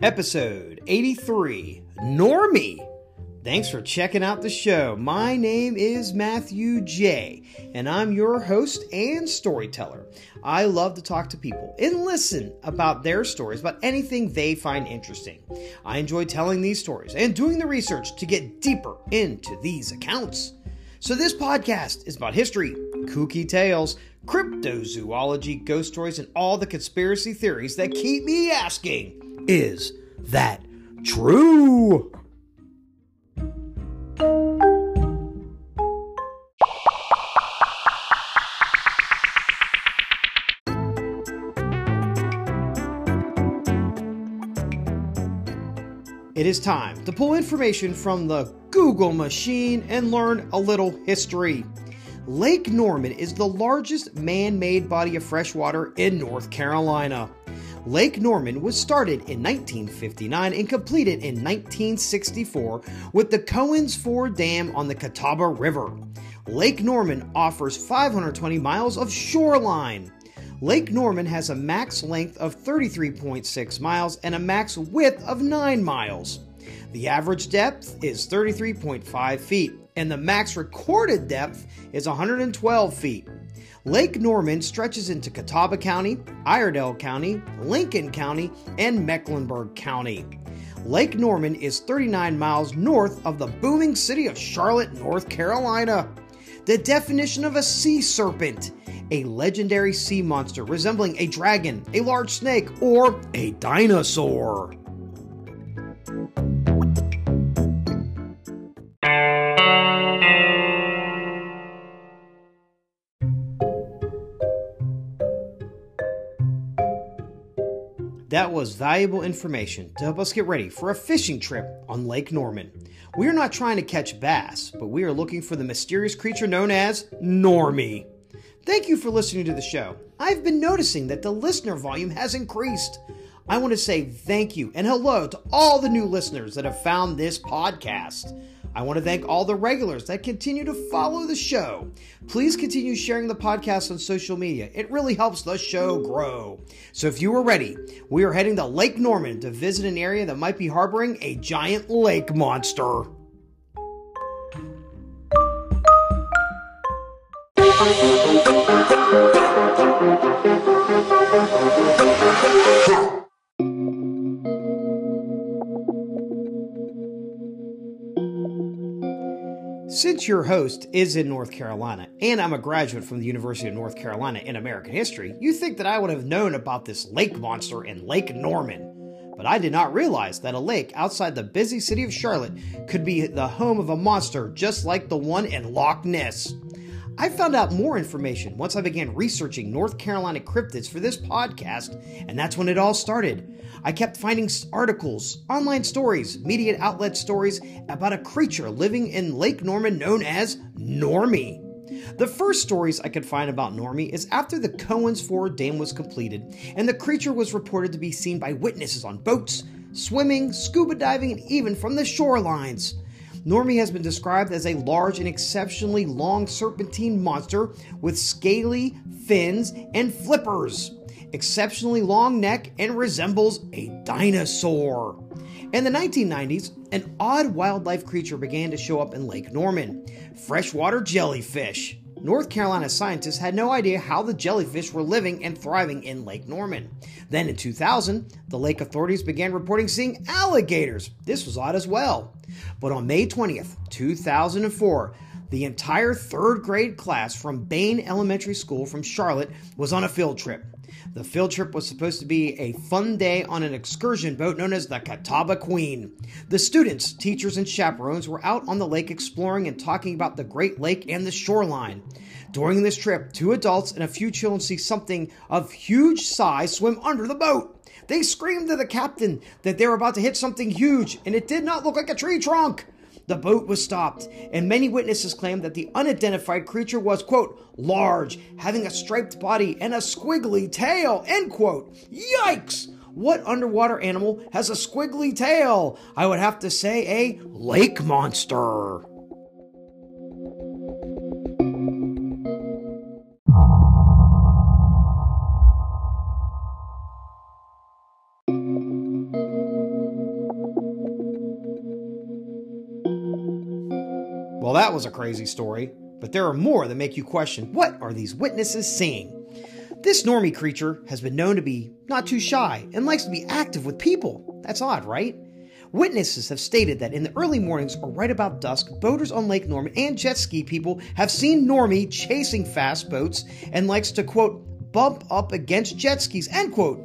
Episode 83 Normie. Thanks for checking out the show. My name is Matthew J, and I'm your host and storyteller. I love to talk to people and listen about their stories, about anything they find interesting. I enjoy telling these stories and doing the research to get deeper into these accounts. So, this podcast is about history, kooky tales, cryptozoology, ghost stories, and all the conspiracy theories that keep me asking is that true? It is time to pull information from the Google machine and learn a little history. Lake Norman is the largest man made body of fresh water in North Carolina. Lake Norman was started in 1959 and completed in 1964 with the Cowan's Ford Dam on the Catawba River. Lake Norman offers 520 miles of shoreline. Lake Norman has a max length of 33.6 miles and a max width of 9 miles. The average depth is 33.5 feet, and the max recorded depth is 112 feet. Lake Norman stretches into Catawba County, Iredell County, Lincoln County, and Mecklenburg County. Lake Norman is 39 miles north of the booming city of Charlotte, North Carolina. The definition of a sea serpent a legendary sea monster resembling a dragon, a large snake, or a dinosaur. Was valuable information to help us get ready for a fishing trip on Lake Norman. We are not trying to catch bass, but we are looking for the mysterious creature known as Normie. Thank you for listening to the show. I've been noticing that the listener volume has increased. I want to say thank you and hello to all the new listeners that have found this podcast. I want to thank all the regulars that continue to follow the show. Please continue sharing the podcast on social media. It really helps the show grow. So if you are ready, we are heading to Lake Norman to visit an area that might be harboring a giant lake monster. Since your host is in North Carolina, and I'm a graduate from the University of North Carolina in American history, you think that I would have known about this lake monster in Lake Norman. But I did not realize that a lake outside the busy city of Charlotte could be the home of a monster just like the one in Loch Ness. I found out more information once I began researching North Carolina cryptids for this podcast, and that's when it all started. I kept finding articles, online stories, media outlet stories about a creature living in Lake Norman known as Normie. The first stories I could find about Normie is after the Cowan's Ford Dam was completed, and the creature was reported to be seen by witnesses on boats, swimming, scuba diving, and even from the shorelines. Normie has been described as a large and exceptionally long serpentine monster with scaly fins and flippers, exceptionally long neck, and resembles a dinosaur. In the 1990s, an odd wildlife creature began to show up in Lake Norman freshwater jellyfish. North Carolina scientists had no idea how the jellyfish were living and thriving in Lake Norman. Then in 2000, the lake authorities began reporting seeing alligators. This was odd as well. But on May 20th, 2004, the entire third grade class from Bain Elementary School from Charlotte was on a field trip. The field trip was supposed to be a fun day on an excursion boat known as the Catawba Queen. The students, teachers, and chaperones were out on the lake exploring and talking about the Great Lake and the shoreline. During this trip, two adults and a few children see something of huge size swim under the boat. They screamed to the captain that they were about to hit something huge, and it did not look like a tree trunk. The boat was stopped, and many witnesses claimed that the unidentified creature was, quote, large, having a striped body and a squiggly tail, end quote. Yikes! What underwater animal has a squiggly tail? I would have to say a lake monster. Was a crazy story, but there are more that make you question what are these witnesses seeing? This normie creature has been known to be not too shy and likes to be active with people. That's odd, right? Witnesses have stated that in the early mornings or right about dusk, boaters on Lake Norman and jet ski people have seen Normie chasing fast boats and likes to, quote, bump up against jet skis, end quote.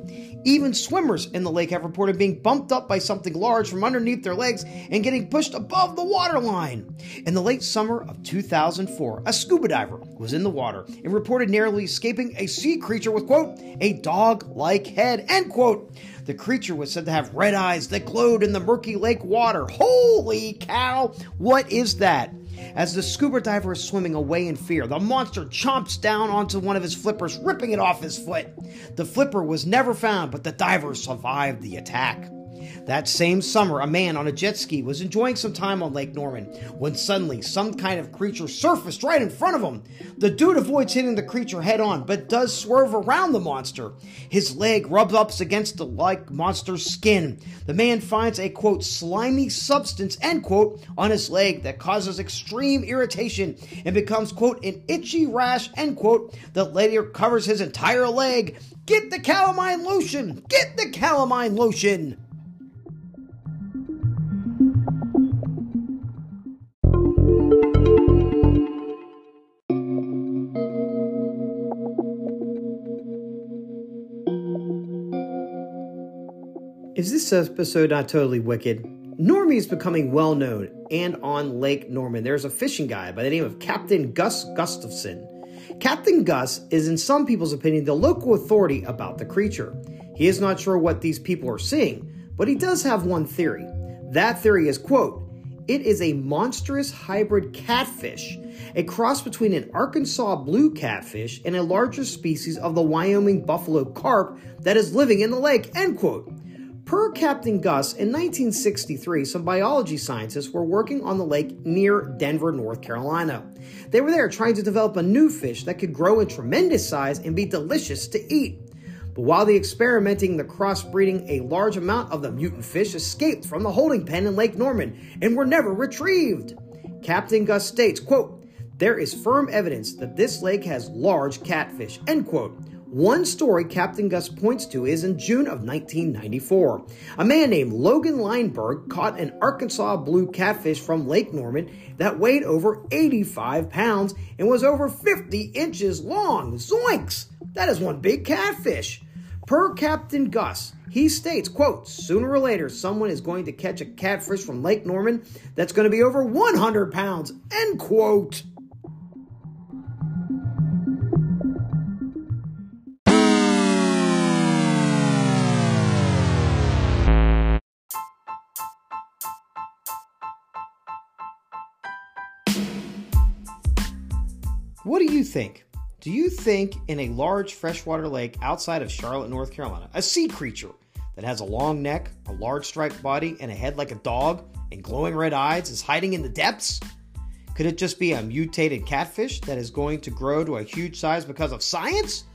Even swimmers in the lake have reported being bumped up by something large from underneath their legs and getting pushed above the waterline. In the late summer of 2004, a scuba diver was in the water and reported nearly escaping a sea creature with, quote, a dog like head, end quote. The creature was said to have red eyes that glowed in the murky lake water. Holy cow! What is that? As the scuba diver is swimming away in fear, the monster chomps down onto one of his flippers, ripping it off his foot. The flipper was never found, but the diver survived the attack. That same summer, a man on a jet ski was enjoying some time on Lake Norman when suddenly some kind of creature surfaced right in front of him. The dude avoids hitting the creature head on, but does swerve around the monster. His leg rubs up against the like monster's skin. The man finds a quote slimy substance end quote on his leg that causes extreme irritation and becomes quote an itchy rash end quote that later covers his entire leg. Get the calamine lotion! Get the calamine lotion! Is this episode not totally wicked? Normie is becoming well known, and on Lake Norman, there's a fishing guy by the name of Captain Gus Gustafson. Captain Gus is, in some people's opinion, the local authority about the creature. He is not sure what these people are seeing, but he does have one theory. That theory is, quote, it is a monstrous hybrid catfish, a cross between an Arkansas blue catfish and a larger species of the Wyoming buffalo carp that is living in the lake, end quote. Per Captain Gus, in 1963, some biology scientists were working on the lake near Denver, North Carolina. They were there trying to develop a new fish that could grow in tremendous size and be delicious to eat. But while they experimenting the crossbreeding, a large amount of the mutant fish escaped from the holding pen in Lake Norman and were never retrieved. Captain Gus states, quote, there is firm evidence that this lake has large catfish, end quote. One story Captain Gus points to is in June of 1994. A man named Logan Lineberg caught an Arkansas blue catfish from Lake Norman that weighed over 85 pounds and was over 50 inches long. Zoinks! That is one big catfish. Per Captain Gus, he states, quote, sooner or later someone is going to catch a catfish from Lake Norman that's going to be over 100 pounds, end quote. What do you think? Do you think in a large freshwater lake outside of Charlotte, North Carolina, a sea creature that has a long neck, a large striped body, and a head like a dog, and glowing red eyes is hiding in the depths? Could it just be a mutated catfish that is going to grow to a huge size because of science?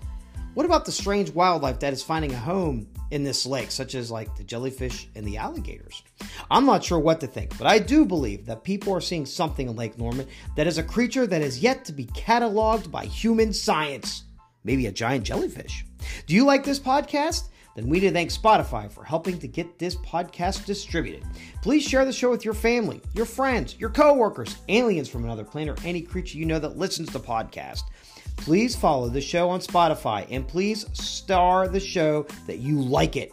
What about the strange wildlife that is finding a home in this lake, such as like the jellyfish and the alligators? I'm not sure what to think, but I do believe that people are seeing something in Lake Norman that is a creature that is yet to be cataloged by human science. Maybe a giant jellyfish. Do you like this podcast? Then we need to thank Spotify for helping to get this podcast distributed. Please share the show with your family, your friends, your coworkers, aliens from another planet, or any creature you know that listens to podcast. Please follow the show on Spotify and please star the show that you like it.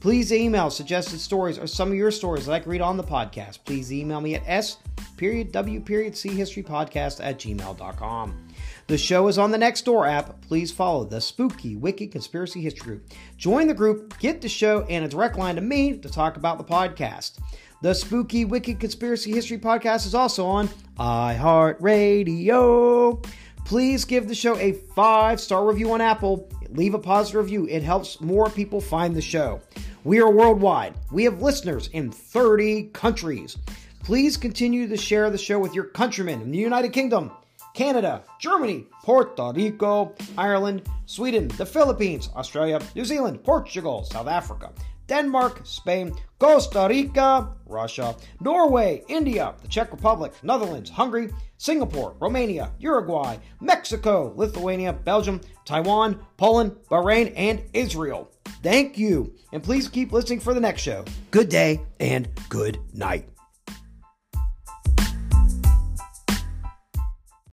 Please email suggested stories or some of your stories that I can read on the podcast. Please email me at s period w period c history podcast at gmail.com. The show is on the Nextdoor app. Please follow the Spooky Wicked Conspiracy History Group. Join the group, get the show, and a direct line to me to talk about the podcast. The Spooky Wicked Conspiracy History Podcast is also on iHeartRadio. Please give the show a five star review on Apple. Leave a positive review, it helps more people find the show. We are worldwide, we have listeners in 30 countries. Please continue to share the show with your countrymen in the United Kingdom. Canada, Germany, Puerto Rico, Ireland, Sweden, the Philippines, Australia, New Zealand, Portugal, South Africa, Denmark, Spain, Costa Rica, Russia, Norway, India, the Czech Republic, Netherlands, Hungary, Singapore, Romania, Uruguay, Mexico, Lithuania, Belgium, Taiwan, Poland, Bahrain, and Israel. Thank you, and please keep listening for the next show. Good day and good night.